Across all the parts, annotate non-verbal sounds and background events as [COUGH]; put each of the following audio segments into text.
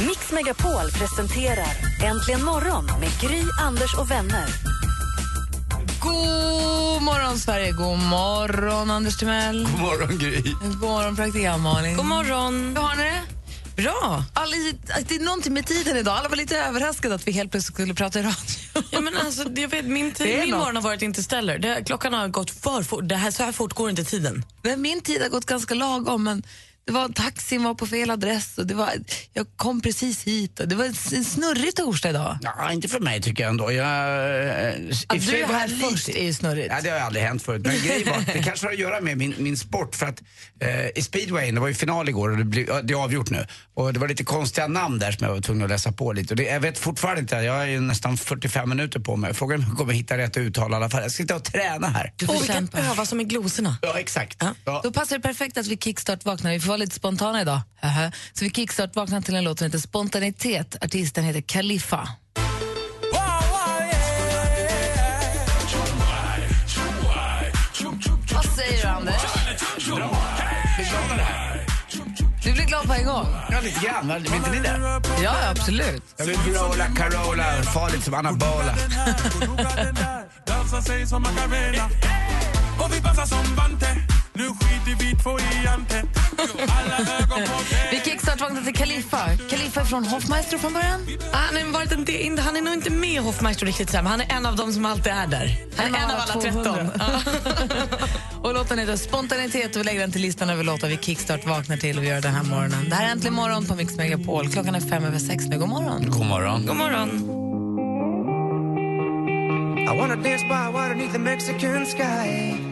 Megapol presenterar Äntligen morgon med Gry, Anders och vänner. God morgon, Sverige. God morgon, Anders Timell. God morgon, Gry. God morgon, praktikant Malin. God morgon. Hur har ni det? Bra. Alla, det är någonting med tiden idag. Alla var lite överraskade att vi helt plötsligt skulle prata i radio. Ja, men alltså, jag vet, min Det är min något. morgon har varit interstellar. Det, klockan har gått för fort. Det här, så här fort går inte tiden. Men Min tid har gått ganska lagom, men det var, taxin var på fel adress och det var, jag kom precis hit. Och det var en snurrig torsdag idag. Ja, inte för mig tycker jag ändå. Jag, eh, Att du är var här först är ju snurrigt. Ja, det har aldrig hänt förut. Men [LAUGHS] grejen var, det kanske har att göra med min, min sport. För att eh, i speedwayen, det var ju final igår och det, blev, ja, det är avgjort nu. Och det var lite konstiga namn där som jag var tvungen att läsa på lite. Och det, jag vet fortfarande inte, jag har ju nästan 45 minuter på mig. Frågan är om jag kommer hitta rätt uttal i alla fall. Jag ska sitta och träna här. Du får Och vi kan öva som i glosorna. Ja, exakt. Ja. Då passar det perfekt att vi kickstart vaknar. Vi får vara lite spontana idag. Haha. Så vi kickstart vaknar till en låt som heter Spontanitet. Artisten heter Khalifa. Vad säger du, Anders? Du blir glad på en gång? Ja, lite grann. Vill inte ni det? Ja, absolut. Jag vill rolla Carola, farligt som anabola. Vi Nu skiter vi två i Ante Alla ögon på Vi kickstart vaknar till. Khalifa är från Hoffmeister från början. Han, är varit en del, han är nog inte med i Hoffmeister riktigt, men han är en av dem som alltid är där. Han är en av alla 13. 200. [LAUGHS] och låten heter Spontanitet och vi lägger den till listan över låtar vi kickstart vaknar till och vi gör den här morgonen. Det här är Äntligen morgon på Mix Megapol. Klockan är fem över sex nu. God morgon. God morgon. God morgon. I wanna dance by water beneath the Mexican sky.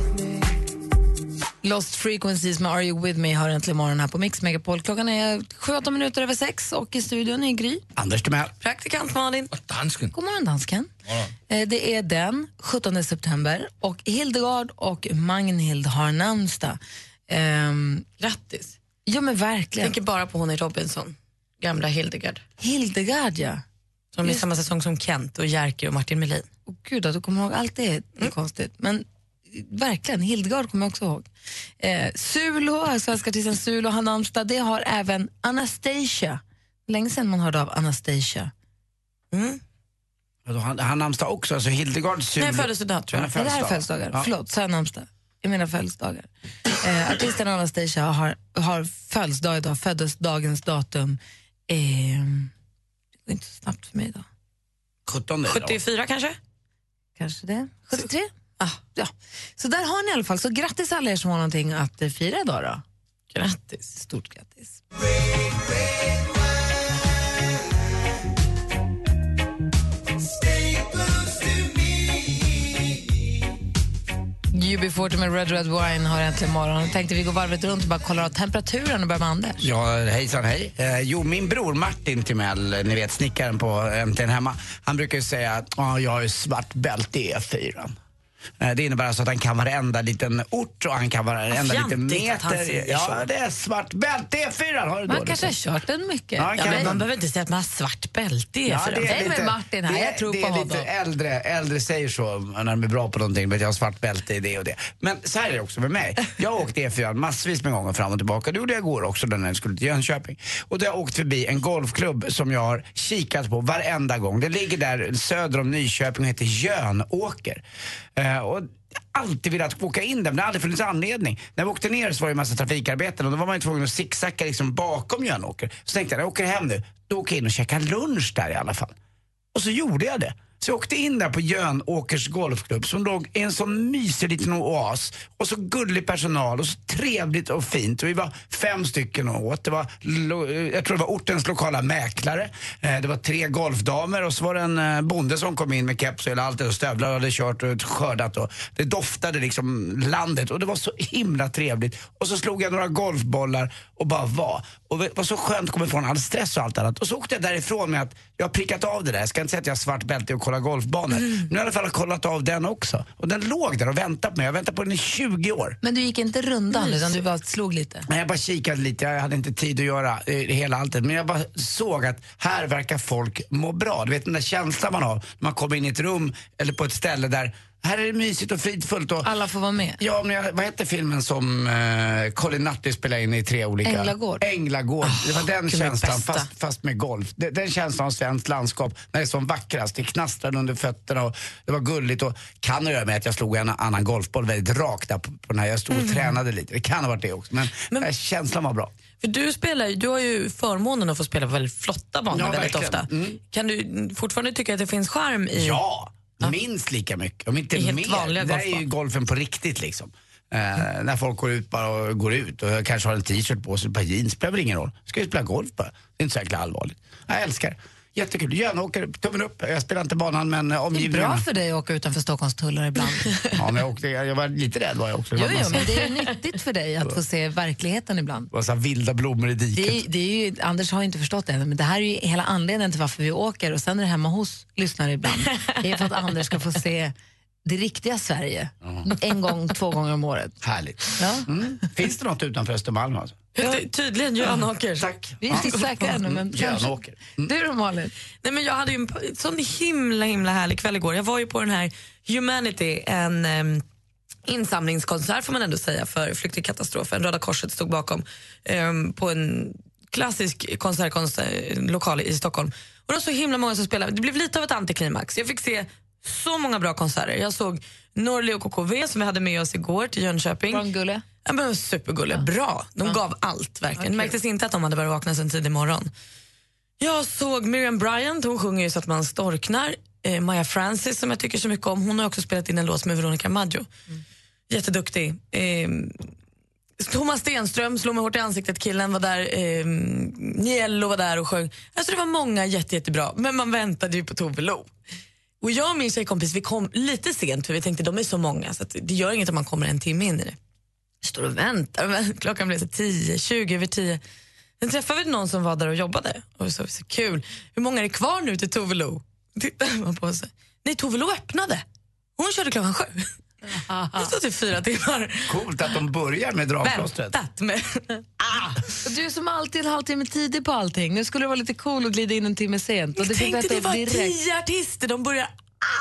Lost Frequencies med Are You With Me har äntligen morgon här på Mix Megapol. Klockan är 7-8 minuter över sex och i studion är Gry. Anders Timell. Praktikant Malin. God morgon, dansken. Eh, Det är den 17 september och Hildegard och Magnhild har namnsdag. Ehm, Grattis. ja, men Jag verkligen. tänker bara på hon i Robinson. Gamla Hildegard. Hildegard, ja. Som är samma säsong som Kent och Jerker och Martin Melin. Oh, gud, att du kommer ihåg allt det är Mm. konstigt. Men verkligen, Hildegard kommer jag också ihåg. Eh, Sulo, svenska artisten Sulo har namnsdag. Det har även Anastasia. Länge sedan man hörde av Anastasia. Vadå, Han, han namnsdag också, alltså Hildegard Nej, födelsedag tror jag. Han Nej, det här är födelsedag. födelsedagar. Ja. Förlåt, sa jag namnsdag? Jag menar födelsedagar. Eh, artisten Anastasia har, har födelsedag idag, föddes dagens datum. Eh, det går inte så snabbt för mig idag. 17 idag. 74 kanske? Kanske det. 73? Ah, ja. Så där har ni i alla fall. Så grattis alla er som har någonting att eh, fira idag då. Grattis. Stort grattis. UB40 med Red Red Wine har äntligen morgon. Tänkte vi går varvet runt och bara kollar av temperaturen och börjar med Anders. Ja, hejsan hej. Eh, jo, min bror Martin Timell, ni vet snickaren på Äntligen Hemma, han brukar ju säga att "Ja, jag har ju svart bälte i E4. Eh, Det innebär alltså att han kan varenda liten ort och han kan varenda liten meter. Ja, det är svart bälte i E4. Har du Man dåligt kanske har kört den mycket. Ja, Ja, men man- behöver inte säga att man har svart bälte i Ja, för det är lite- Martin här, det jag tror det på är lite honom. äldre, äldre säger så när de är bra på någonting, men jag har svart bälte i det och det. Men så här är det också med mig. Jag har åkt E4 massvis med gånger fram och tillbaka. Det gjorde jag igår också när jag skulle till Jönköping. Och då har jag åkt förbi en golfklubb som jag har kikat på varenda gång. Det ligger där söder om Nyköping och heter Jönåker. Eh, och alltid velat åka in där, men det har aldrig funnits anledning. När vi åkte ner så var det en massa trafikarbeten och då var man ju tvungen att zigzacka liksom bakom Jönåker. Så tänkte jag, när jag åker hem nu, då åker jag in och käkar lunch där i alla fall. Och så gjorde jag det. Så jag åkte in där på Jönåkers golfklubb som låg i en sån mysig liten oas och så gullig personal och så trevligt och fint. Och vi var fem stycken och åt. Det var, jag tror det var ortens lokala mäklare, eh, det var tre golfdamer och så var det en eh, bonde som kom in med keps och hela allt och stövlar och hade kört och skördat och det doftade liksom landet och det var så himla trevligt. Och så slog jag några golfbollar och bara var. Och det var så skönt att komma ifrån all stress och allt annat. Och så åkte jag därifrån med att jag har prickat av det där. Jag ska inte säga att jag har svart bälte och kollar golfbanor. Men jag har i alla fall kollat av den också. Och den låg där och väntade på mig. Jag väntat på den i 20 år. Men du gick inte rundan utan du bara slog lite? Men jag bara kikade lite, jag hade inte tid att göra eh, hela alltet. Men jag bara såg att här verkar folk må bra. Du vet den där känslan man har när man kommer in i ett rum eller på ett ställe där här är det mysigt och fridfullt. Och, Alla får vara med? Ja, men jag, vad hette filmen som eh, Colin Nutley spelade in i tre olika? Änglagård. Änglagård. det var den gud, känslan fast, fast med golf. Den, den känslan av svenskt landskap när det är som vackrast. Det knastrade under fötterna och det var gulligt och kan att göra med att jag slog en annan golfboll väldigt rakt där på, på den här. Jag stod och tränade lite. Det kan ha varit det också. Men, Men- känslan var bra. För du, spelar, du har ju förmånen att få spela på väldigt flotta banor Ja, väldigt verkligen. ofta. Mm. Kan du fortfarande tycka att det finns charm i... Ja, minst lika mycket. Om inte helt mer. vanliga det där är ju golfbanor. golfen på riktigt liksom. Eh, när folk går ut bara och går ut och jag kanske har en t-shirt på sig, ett par jeans, spelar väl ingen roll. Ska ju spela golf bara. Det är inte så jäkla allvarligt. Jag älskar det. Jättekul. Jönåker, tummen upp. Jag spelar inte banan men eh, Det är omgivningen. bra för dig att åka utanför Stockholms tullar ibland. [LAUGHS] Ja, men jag, åkte, jag var lite rädd var jag också. Jo, jo, men det är nyttigt för dig att få se verkligheten ibland. det var så vilda blommor i diket. Det är, det är ju, Anders har inte förstått det än, men det här är ju hela anledningen till varför vi åker och sen är det hemma hos lyssnare ibland. Det är för att Anders ska få se det riktiga Sverige en gång, två gånger om året. Härligt. Ja. Mm. Finns det något utanför Östermalm alltså? Ty- Tydligen Jönåker. [LAUGHS] Tack. Vi är inte säkra ännu, men Mm, kanske. Jönåker. Du då Malin? Nej, men jag hade ju en sån himla himla härlig kväll igår. Jag var ju på den här Humanity, en um, insamlingskonsert får man ändå säga för flyktingkatastrofen. Röda Korset stod bakom ehm, på en klassisk konsertlokal i Stockholm. Och det var så himla många som spelade. Det blev lite av ett antiklimax. Jag fick se så många bra konserter. Jag såg Norli och KKV som vi hade med oss igår till Jönköping. Var de gulliga? Ja, men supergulliga. Bra. De gav allt verkligen. Det märktes inte att de hade börjat vakna sen tidig morgon. Jag såg Miriam Bryant, hon sjunger ju så att man storknar. Eh, Maya Francis som jag tycker så mycket om, hon har också spelat in en låt med Veronica Maggio. Jätteduktig. Eh, Thomas Stenström slog mig hårt i ansiktet, killen var där. Eh, Niello var där och sjöng. Alltså det var många jätte, jättebra, men man väntade ju på Tove Lo. Och jag och min tjejkompis vi kom lite sent för vi tänkte de är så många så det gör inget om man kommer en timme in i det. Står och väntar, klockan blev så 10, 20 över 10. Sen träffade vi någon som var där och jobbade och sa så kul, hur många är det kvar nu till Tove Lo? Tittade man på sig. Nej, Tove Lo öppnade. Hon körde klockan sju. [LAUGHS] Det stod i fyra timmar. Coolt att de börjar med dragplåstret. Väntat med... Och [LAUGHS] Du är som alltid en halvtimme tidig på allting. Nu skulle det vara lite cool att glida in en timme sent. Och det fick tänkte veta det var direkt. tio artister, de börjar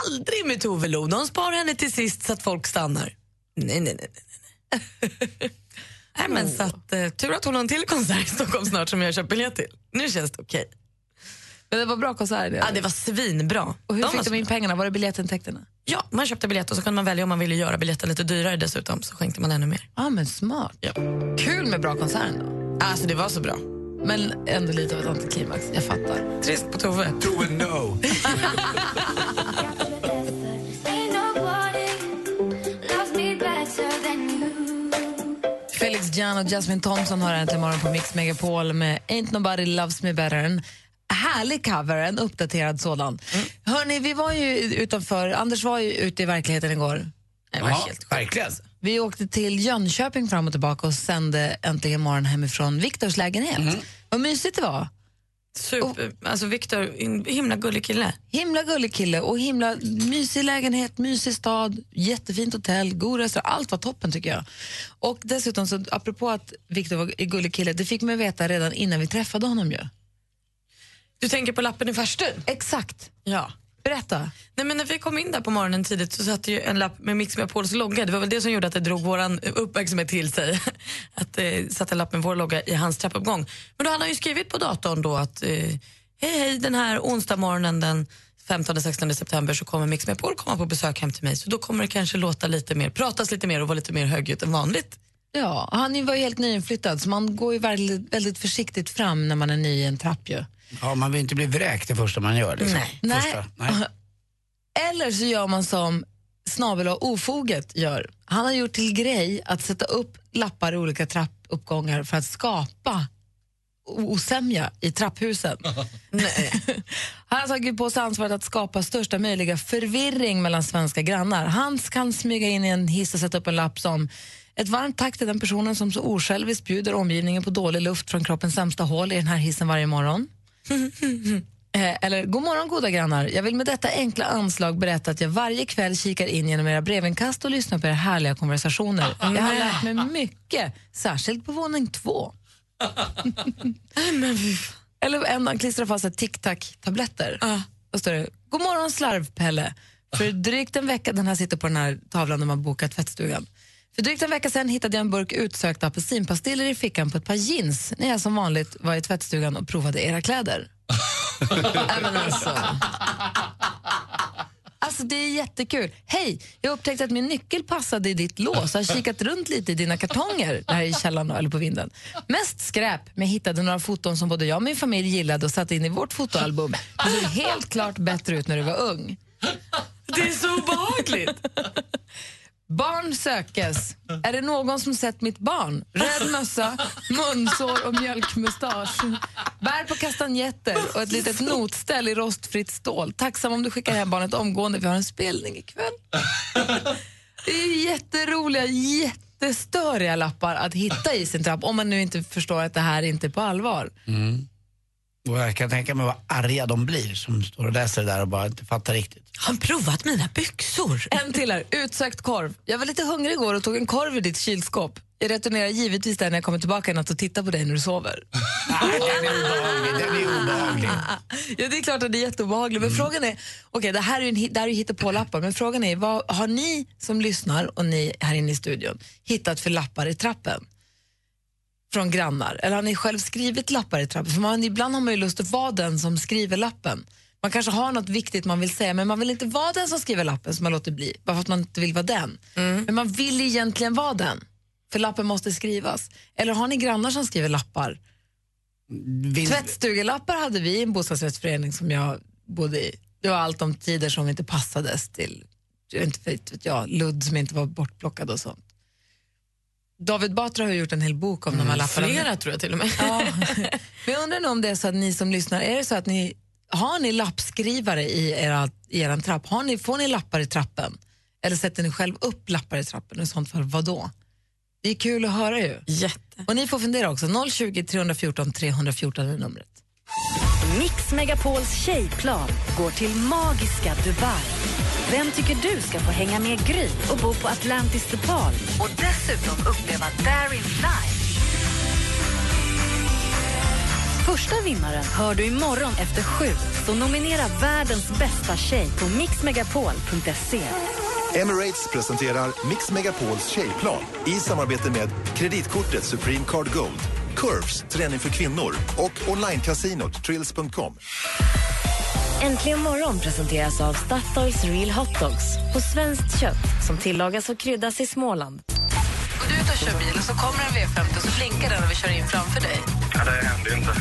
aldrig med Tove Lo. De sparar henne till sist så att folk stannar. Nej, nej, nej. [LAUGHS] nej, men så att, eh, tur att hon har en till konsert i Stockholm snart som jag köpt biljett till. Nu känns det okej. Men det var bra konsert. Ja, det var svinbra. Och hur De fick de in bra. pengarna? Var det biljettintäkterna? Ja, man köpte biljett och så kunde man välja om man ville göra biljetten lite dyrare dessutom. Så skänkte man ännu mer. Ja, men smart. Ja. Kul med bra konsert då. Alltså det var så bra. Men ändå lite av ett antiklimax. Jag fattar. Trist på Tove. Tove no. [LAUGHS] Felix Jan och Jasmine Thompson har äntligen morgon på Mix Megapol med Ain't Nobody Loves Me Better. En härlig cover, en uppdaterad sådan. Hörni, vi var ju utanför, Anders var ju ute i verkligheten igår. Det var Ja, helt verkligen. Vi åkte till Jönköping fram och tillbaka och sände äntligen morgon hemifrån Viktors lägenhet. Vad mysigt det var. Super. Alltså Viktor, himla gullig kille. Himla gullig kille och himla mysig lägenhet, mysig stad, jättefint hotell, god restaurang. Allt var toppen tycker jag. Och dessutom, så, apropå att Viktor var en gullig kille, det fick man veta redan innan vi träffade honom ju. Du tänker på lappen i farstun? Exakt. Ja. Berätta. Nej, men när vi kom in där på morgonen tidigt så satt det ju en lapp med Mix Megapols logga. Det var väl det som gjorde att det drog vår uppmärksamhet till sig. [LAUGHS] Att det eh, satt en lapp med vår logga i hans trappuppgång. Men då hade han ju skrivit på datorn då att eh, hej hej den här onsdag morgonen den 15-16 september så kommer Mix Megapol komma på besök hem till mig. Så då kommer det kanske låta lite mer, pratas lite mer och vara lite mer högljutt än vanligt. Ja, han var ju helt nyinflyttad så man går ju väldigt, väldigt försiktigt fram när man är ny i en trapp ju. Ja, man vill inte bli vräkt det första man gör. Liksom. Nej. Första, nej. [LAUGHS] Eller så gör man som snabel och ofoget gör. Han har gjort till grej att sätta upp lappar i olika trappuppgångar för att skapa osämja i trapphusen. [LAUGHS] Nej. Han har tagit på sig ansvaret att skapa största möjliga förvirring mellan svenska grannar. Han kan smyga in i en hiss och sätta upp en lapp som ett varmt tack till den personen som så osjälviskt bjuder omgivningen på dålig luft från kroppens sämsta hål i den här hissen varje morgon. [LAUGHS] Eh, Eller, god morgon goda grannar. Jag vill med detta enkla anslag berätta att jag varje kväll kikar in genom era brevinkast och lyssnar på era härliga konversationer. Jag har lärt mig mycket, särskilt på våning två. [LAUGHS] Eller en klistrar fast ett tic-tac-tabletter. Och står det, god morgon slarvpelle. För drygt en vecka, den här sitter på den här tavlan när man bokar tvättstugan. För drygt en vecka sedan hittade jag en burk utsökta apelsinpastiller i fickan på ett par jeans när jag som vanligt var i tvättstugan och provade era kläder. [LAUGHS] Men alltså. Alltså det är jättekul. Hej, jag upptäckte att min nyckel passade i ditt lås och har kikat runt lite i dina kartonger där i källaren eller på vinden. Mest skräp, men jag hittade några foton som både jag och min familj gillade och satte in i vårt fotoalbum. Du såg helt klart bättre ut när du var ung. Det är så obehagligt. [LAUGHS] Barn sökes. Är det någon som sett mitt barn? Röd mössa, munsår och mjölkmustasch. Bär på kastanjetter och ett litet notställ i rostfritt stål. Tacksam om du skickar hem barnet omgående. Vi har en spelning ikväll. Det är jätteroliga, jättestöriga lappar att hitta i sin trapp om man nu inte förstår att det här inte är på allvar. Mm. Och jag kan tänka mig vad arga de blir som står och läser det där och bara inte fattar riktigt. Har han provat mina byxor? En till här, utsökt korv. Jag var lite hungrig igår och tog en korv i ditt kylskåp. Jag returnerar givetvis den när jag kommer tillbaka i natt och tittar på dig när du sover. Nej, den är obehaglig. Den är obehaglig. Ja, det är klart att det är jätteobehagligt. Men frågan är, okej det här är ju en hit- det här är ju hittepålappar, men frågan är, vad har ni som lyssnar och ni här inne i studion hittat för lappar i trappen? Från grannar? Eller har ni själv skrivit lappar i trappen? För man, ibland har man ju lust att vara den som skriver lappen. Man kanske har något viktigt man vill säga, men man vill inte vara den som skriver lappen som man låter bli, bara för att man inte vill vara den. Men man vill egentligen vara den, för lappen måste skrivas. Eller har ni grannar som skriver lappar? Vill, Tvättstugelappar hade vi i en bostadsrättsförening som jag bodde i. Det var allt om tider som inte passades till inte vet jag, ludd som inte var bortplockad och sånt. David Batra har gjort en hel bok om de här lapparna. Flera tror jag till och med. Ja. [LAUGHS] Men jag undrar om det är så att ni som lyssnar, är det så att ni har ni lappskrivare i, era, i er trapp? Har ni, får ni lappar i trappen? Eller sätter ni själv upp lappar i trappen? Och I sånt fall, vad då? Det är kul att höra ju. Jätte. Och ni får fundera också. 020 314 314 är numret. Mix Megapols tjejplan går till magiska Dubai. Vem tycker du ska få hänga med Gry och bo på Atlantis The Palm och dessutom uppleva Darin live? Första vinnaren hör du imorgon efter sju, så nominera världens bästa tjej på mixmegapol.se. Emirates presenterar Mix Megapols tjejplan i samarbete med kreditkortet Supreme Card Gold, Curves, träning för kvinnor och onlinecasinot Trills.com. Äntligen morgon presenteras av Statoils Real Hot Dogs på svenskt kött som tillagas och kryddas i Småland. Går du ut och kör bil och så kommer en V50 och så blinkar den och vi kör in framför dig. Ja, det händer ju inte.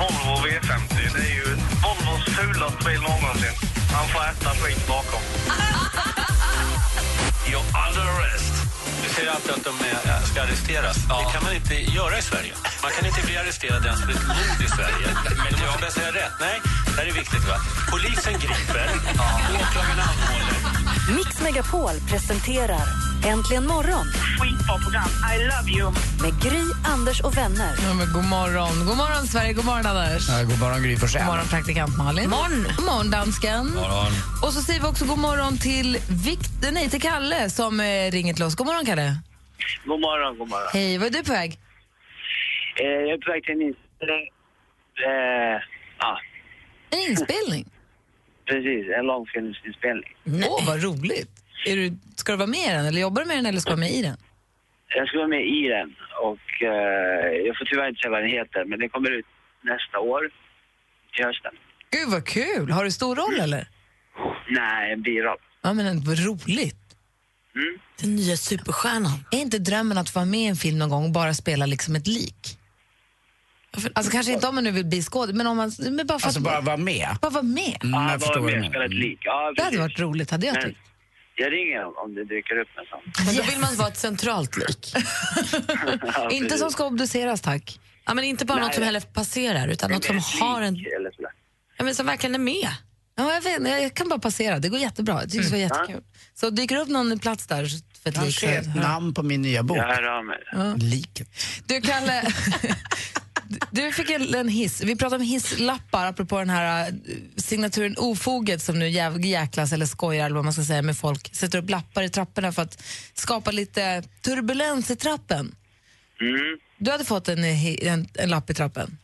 Volvo V50, det är ju Volvos fulaste bil någonsin. Han får äta skit bakom. [LAUGHS] You're under arrest. Du säger alltid att de är, ska arresteras. Det kan man inte göra i Sverige. Man kan inte bli arresterad ens för ett mord i Sverige. Men du måste säga rätt. Nej, det här är viktigt. va? Polisen griper, åklagaren anhåller. Mix Megapol presenterar Äntligen morgon Skitbra program. I love you. med Gry, Anders och vänner. Ja, men god morgon. God morgon, Sverige. God morgon, Anders. Ja, god morgon Gry Forssell. God morgon, praktikant Malin. Morgon. God morgon, dansken. Och så säger vi också god morgon till, Vikt- nej, till Kalle som eh, ringer till oss. God morgon, Kalle. God morgon, god morgon. Hej, var är du på väg? Eh, jag är på väg till en inspelning. Eh, ja, En inspelning? [LAUGHS] precis. En långfilmsinspelning. Åh, vad roligt. Är du, ska du vara med i den, eller jobbar du med den, eller ska du vara med i den? Jag ska vara med i den och eh, jag får tyvärr inte säga vad den heter, men den kommer ut nästa år, till hösten. Gud, vad kul. Har du stor roll, eller? Nej, en biroll. Ja, men roligt. Mm. Den nya superstjärnan. Är inte drömmen att få vara med i en film någon gång och bara spela liksom ett lik? Alltså kanske inte om man nu vill bli skådis, men om man... Men bara för Alltså att, bara vara med. bara vara med. Mm, Ja, jag förstår bara med, spela ett lik. Ja, Det hade varit roligt, hade jag Men tyckt. Jag ringer om, om det dyker upp en sån. Men då vill man vara ett centralt lik. [LAUGHS] Ja, Inte som ska obduceras, tack. Ja, men inte bara Nej. något som heller passerar, utan något som har en... Ja, men som verkligen är med. Ja, jag, vet, jag kan bara passera, det går jättebra. Jag tycker det var jättekul. Så dyker det upp någon plats där för ett lik ett namn på min nya bok. Ja. Liket. Du, Kalle, [LAUGHS] du fick en en hiss. Vi pratade om hisslappar apropå den här eh, signaturen ofoget som nu jäklas eller skojar eller vad man ska säga med folk. Sätter upp lappar i trapporna för att skapa lite turbulens i trappen. Mm. Du hade fått en, hi- en, en lapp i trappen.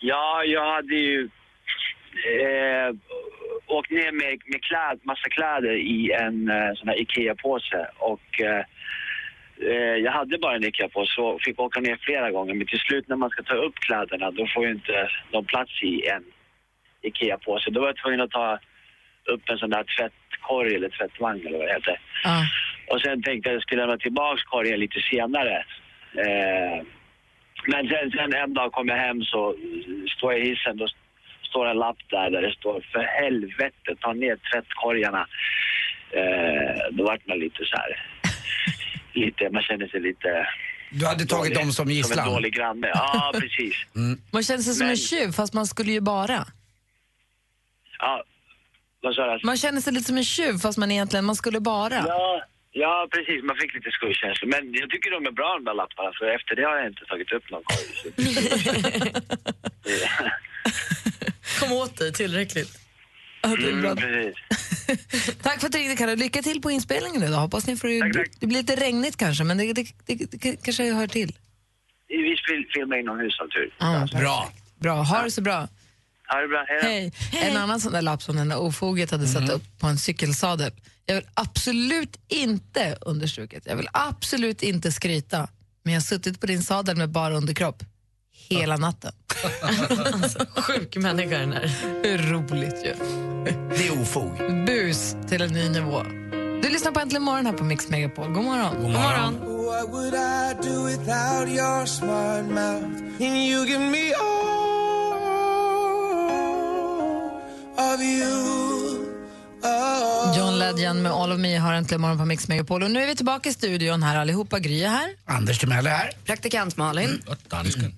Ja, jag hade ju eh, åkt ner med, med kläd, massa kläder i en eh, sån här Ikea-påse och eh, eh, jag hade bara en Ikea-påse och fick åka ner flera gånger men till slut när man ska ta upp kläderna då får ju inte de plats i en Ikea-påse. Då var jag tvungen att ta upp en sån där tvättkorg eller tvättvagn eller vad det heter. Ja. Och sen tänkte jag att jag skulle lämna tillbaks korgen lite senare. Eh, men sen, sen en dag kom jag hem så står jag i hissen, då står en lapp där där det står för helvete ta ner tvättkorgarna. Eh, då vart man lite så här, [LAUGHS] lite, man känner sig lite... Du hade tagit dem som Som en gisslan? dålig granne. Ja, [LAUGHS] precis. Man känner sig som Men- en tjuv fast man skulle ju bara. Ja, vad sa du? Man känner sig lite som en tjuv fast man egentligen, man skulle bara. Ja, ja, precis. Man fick lite skuldkänslor. Men jag tycker de är bra de där lapparna för efter det har jag inte tagit upp någon korg. [LAUGHS] Kom åt dig tillräckligt. Ja, det är bra. Mm, precis. [LAUGHS] Tack för att du ringde, Kalle. Lycka till på inspelningen nu då. Hoppas ni får... Tack, tack. Det blir lite regnigt kanske, men det, det, det, det kanske hör till. Vi fil- filmar inomhus som tur. Ja, Bra. Bra, ha det så bra. Ha det bra, hej. Hej. En annan sån där lapp som den där ofoget hade satt upp på en cykelsadel. Jag vill absolut inte, understruket, jag vill absolut inte skryta, men jag har suttit på din sadel med bara underkropp hela natten. [LAUGHS] Alltså, sjuk människa den här. Hur roligt ju. Det är ofog. Bus till en ny nivå. Du lyssnar på Äntligen morgon här på Mix Megapol. God morgon. God morgon. What would John Legend med All of Me har Äntligen morgon på Mix Megapol. Och nu är vi tillbaka i studion här allihopa. Gry är här. Anders Timell är här. Praktikant Malin.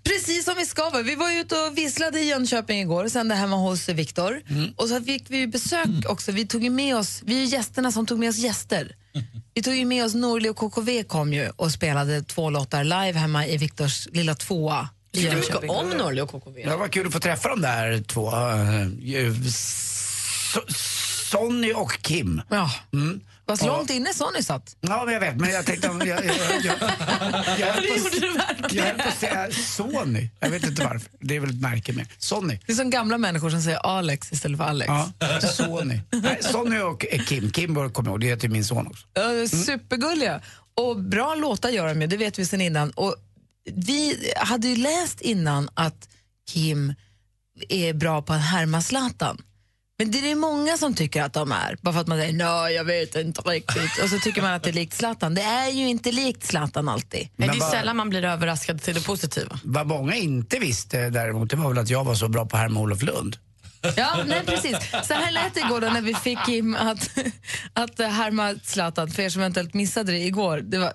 Precis som vi ska vara. Vi var ute och visslade i Jönköping igår och sen där hemma hos Viktor. Och så fick vi besök också. Vi tog med oss, vi är gästerna som tog med oss gäster. Vi tog ju med oss Norli och KKV kom ju och spelade två låtar live hemma i Viktors lilla tvåa i Tycker mycket om Norli och KKV. Det var kul att få träffa de där två. eh, So- Sonny och Kim. Ja. Mm. Och- långt inne Sonny satt. Ja, men jag vet, men jag tänkte... Jag, jag, jag, jag, jag, höll på- jag höll på att säga Sony. Jag vet inte varför. Det är väl ett märke med. Sonny. Det är som gamla människor som säger Alex istället för Alex. Ja, Sony. Nej, Sonny och Kim. Kim kommer jag ihåg, det heter min son också. Är Supergulliga. Och bra låtar gör de ju, det vet vi sen innan. Och vi hade ju läst innan att Kim är bra på att härma Zlatan. Men det är många som tycker att de är, bara för att man säger nej jag vet inte riktigt. Och så tycker man att det är likt Zlatan. Det är ju inte likt Zlatan alltid. Men det är sällan man blir överraskad till det positiva. Vad många inte visste däremot, det var väl att jag var så bra på Herma Olof Lund. Ja, nej precis. Så här lät det igår då när vi fick Kim att, att härma Zlatan, för er som eventuellt missade det igår. Det, var,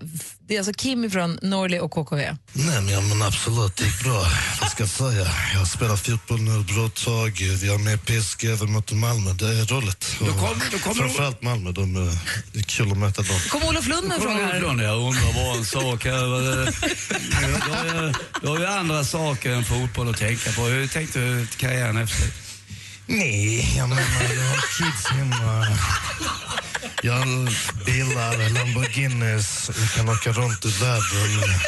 det är alltså Kim från Norli och KKV. Nej, men, ja, men absolut, det gick bra. Vad ska jag säga? Jag har spelat fotboll nu ett bra tag. Vi har med PSG även mot Malmö. Det är roligt. Då kom- då kommer Framförallt Malmö. De, är- det är kul att möta dem. Kom Olof Lund med en fråga här. Jag undrar bara en sak här. Du har, ju, du har ju andra saker än fotboll att tänka på. Hur tänkte du karriären efter? Nej, jag menar, jag har kids hemma. Jag har bilar, Lamborghinis. Jag kan åka runt i världen.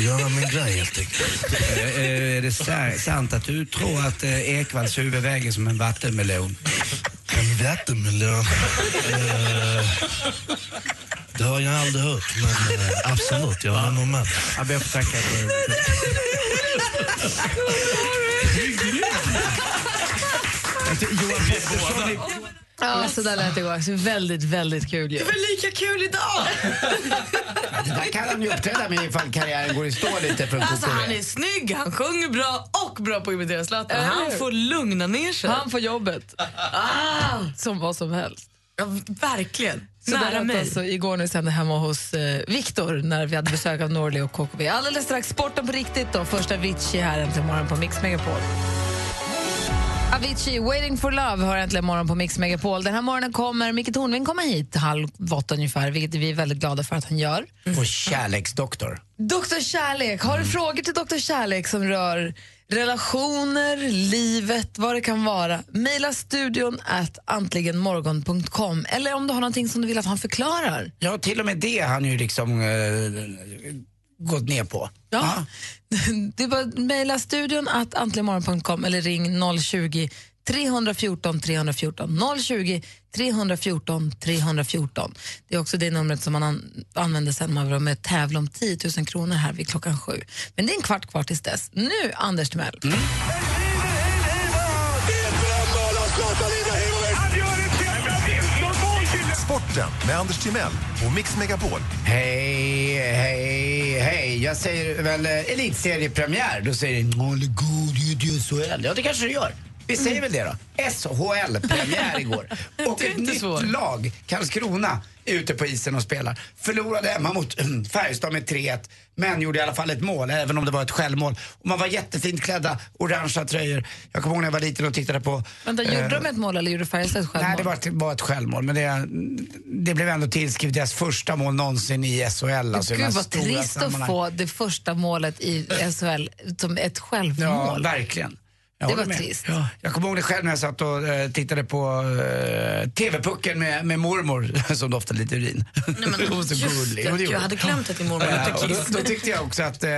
Göra min grej helt enkelt. Är, är det sa- sant att du tror att eh, Ekvalls huvud väger som en vattenmelon? En vattenmelon? Eh, det har jag aldrig hört, men eh, absolut, jag håller nog med. Jag ber att få tacka Johan Pettersson Ja, så där lät det igår. Så Väldigt, väldigt kul ju. Det var lika kul idag! Det där kan han ju uppträda med ifall karriären går i stå lite för en Alltså, han är snygg, han sjunger bra och bra på att imitera Zlatan. Han får lugna ner sig. Han får jobbet. Ah, Som vad som helst. ja, verkligen. Så Nära lät mig. alltså igår när vi sände hemma hos eh, Viktor när vi hade besök av Norli och KKV. Alldeles strax sporten på riktigt då. Första Avicii här äntligen morgon på Mix Megapol. Avicii, Waiting for Love har äntligen morgon på Mix Megapol. Den här morgonen kommer Micke Tornving komma hit halv åtta ungefär, vilket vi är väldigt glada för att han gör. Och kärleksdoktor. Doktor Kärlek, har du frågor till Doktor Kärlek som rör relationer, livet, vad det kan vara? Maila studion at antligenmorgon.com eller om du har någonting som du vill att han förklarar. Ja, till och med det han ju liksom eh, gått ner på. Ja. [LAUGHS] Det bara att mejla studion att antligenmorgon.com eller ring 020 314 314 020 314 314. Det är också det numret som man an använder sen man vill med tävla om 10 000 kronor här vid klockan sju. Men det är en kvart kvar tills dess. Nu, Anders Timell. Sporten med Anders Timell och Mix Megapol. Hej, hej, hej. Jag säger väl eh, elitseriepremiär. Då säger ni, "Åh, det går ju till SHL. Ja, det kanske det gör. Vi säger väl det då. SHL-premiär [LAUGHS] igår. Och ett nytt lag, Karlskrona, ute på isen och spelar. Förlorade hemma mot [CLEARS THROAT] Färjestad med 3-1, men gjorde i alla fall ett mål, även om det var ett självmål. Och man var jättefint klädda, orangea tröjor. Jag kommer ihåg när jag var liten och tittade på... Vänta, gjorde eh, de ett mål eller gjorde Färjestad ett självmål? Nej, det var ett, var ett självmål. Men det, det blev ändå tillskrivet deras första mål någonsin i SHL. Alltså, i de Gud vad trist att få det första målet i SHL som ett Ja, självmål. verkligen. Jag Det var med. trist. Ja, jag kommer ihåg det själv när jag satt och eh, tittade på eh, TV-pucken med, med mormor [LAUGHS] som doftade lite urin. men [LAUGHS] Hon var så gullig. jag gjorde- hade glömt att din mormor Ja, luktade och då, kiss. då tyckte jag också att, eh,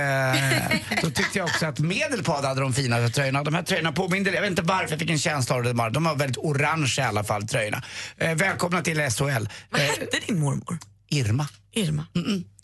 då tyckte jag också att Medelpad hade de fina tröjorna. De här tröjorna påminde, jag vet inte varför jag fick en känsla av det. De var- De var väldigt orange i alla fall, tröjorna. Eh, välkomna till SHL. Vad Eh, hette din mormor? Irma. Irma.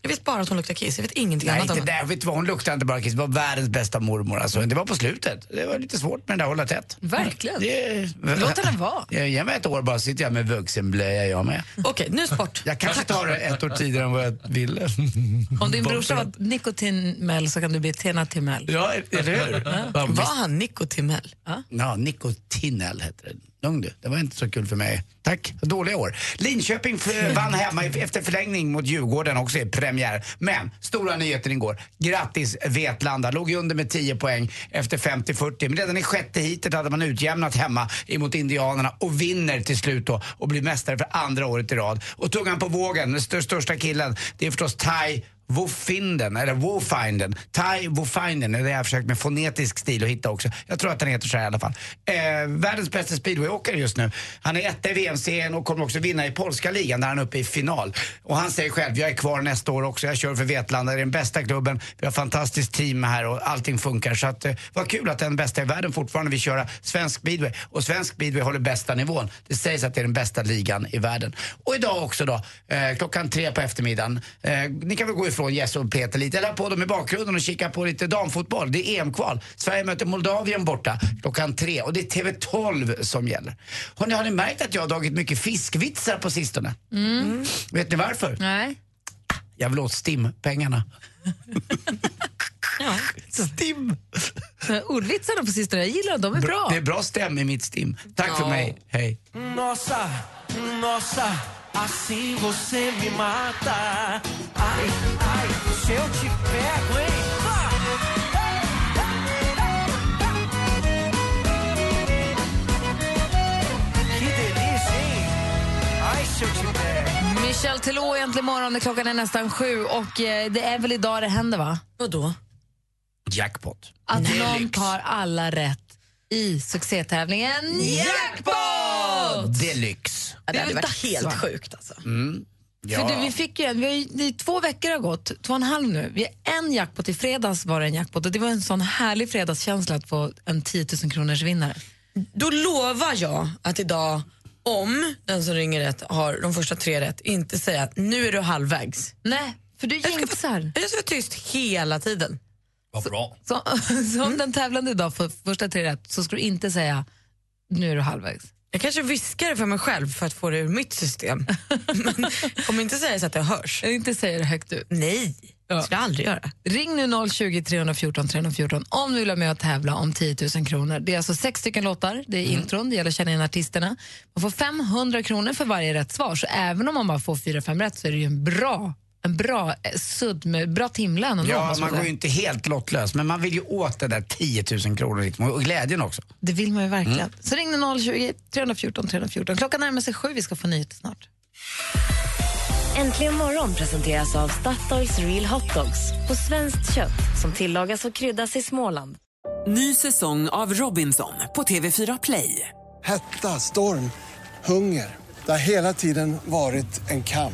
Jag vet bara att hon luktar kiss, jag vet ingenting Nej, annat om henne. där. Vet du vad, hon luktade inte bara kiss. Det var världens bästa mormor. Alltså. Det var på slutet. Det var lite svårt med det där hålla tätt. Verkligen. Det, Låt henne vara. Jag Ge mig ett år bara sitter jag med vuxenblöja jag med. Okej, nu sport. Jag kanske tar det ett år tidigare än vad jag ville. [LAUGHS] Om din brorsa var Nikotinmell så kan du bli Tena Timell. Ja, eller hur? Ja, Var han Nico Timell? Ja, Nikotinell heter det. Lugn du, det var inte så kul för mig. Tack, dåliga år. Linköping eh, vann hemma efter förlängning mot Djurgården också i premiär. Men, stora nyheten igår. Grattis Vetlanda, låg ju under med 10 poäng efter 50-40. Men redan i sjätte heatet hade man utjämnat hemma emot Indianerna och vinner till slut då och blir mästare för andra året i rad. Och tungan på vågen, den största killen, det är förstås Tai Wofinden, eller Wofinden. Thai Wofinden, det har jag försökt med fonetisk stil att hitta också. Jag tror att den heter så här i alla fall. Eh, världens bästa speedwayåkare just nu. Han är etta i VM-serien och kommer också vinna i polska ligan där han är uppe i final. Och han säger själv, jag är kvar nästa år också, jag kör för Vetlanda, det är den bästa klubben, vi har fantastiskt team här och allting funkar. Så att, eh, vad kul att den bästa i världen fortfarande vill köra svensk speedway. Och svensk speedway håller bästa nivån. Det sägs att det är den bästa ligan i världen. Och idag också då, eh, klockan tre på eftermiddagen. Eh, ni kan väl gå ifrån Jesse och Peter lite, eller på dem i bakgrunden och kika på lite damfotboll. Det är EM-kval. Sverige möter Moldavien borta klockan tre och det är TV12 som gäller. Hörrni, har ni märkt att jag har dragit mycket fiskvitsar på sistone? Mm. Vet ni varför? Nej. Jag vill åt STIM-pengarna. STIM! Ordvitsarna på sistone, jag gillar dem, de är bra. Det är bra stäm i mitt STIM. Tack för Ja. mig, hej. Nossa, nossa, assim você me mata. Ai, ai, se eu te pego, hein? Que delícia, hein? Ai, se eu te pego. Michel Teló äntligen morgon, klockan är nästan sju och eh, det är väl idag det händer va? Vadå? Jackpot. Att någon Deluxe. tar alla rätt i succétävlingen Jackpot! Deluxe. Ja, Det hade hade varit helt va? sjukt alltså. Mm. Ja. För du, vi fick ju en, vi har ju, det två veckor har gått, två och en halv nu. Vi har en jackpot, i fredags var det en jackpot och det var en sån härlig fredagskänsla att få en 10 000 kronors vinnare. Då lovar jag att idag, om den som ringer rätt har de första tre rätt, inte säga att nu är du halvvägs. Nej, för du jinxar. Jag ska vara tyst hela tiden. Vad bra. Så, [LAUGHS] så om den tävlande idag får första tre rätt så ska du inte säga nu är du halvvägs. Jag kanske viskar det för mig själv för att få det ur mitt system. [LAUGHS] Men kommer inte säga så att det hörs. Inte säga det högt ut. Nej, det skulle jag aldrig göra. Ring nu 020 314 314 om du vill vara med och tävla om 10 000 kronor. Det är alltså sex stycken låtar, det är Mm. intron, det gäller att känna igen artisterna. Man får 500 kronor för varje rätt svar, så även om man bara får 4-5 rätt så är det ju en bra, en bra eh, sudd med bra timlön. Ja, man går ju inte helt lottlös, men man vill ju åt det där 10 000 kronor liksom, och glädjen också. Det vill man ju verkligen. Mm. Så ring nu 020 314 314. Klockan närmar sig sju, vi ska få nyheter snart. Äntligen morgon presenteras av Statoils Real Hot Dogs på svenskt kött som tillagas och kryddas i Småland. Ny säsong av Robinson på TV4 Play. Hetta, storm, hunger. Det har hela tiden varit en kamp.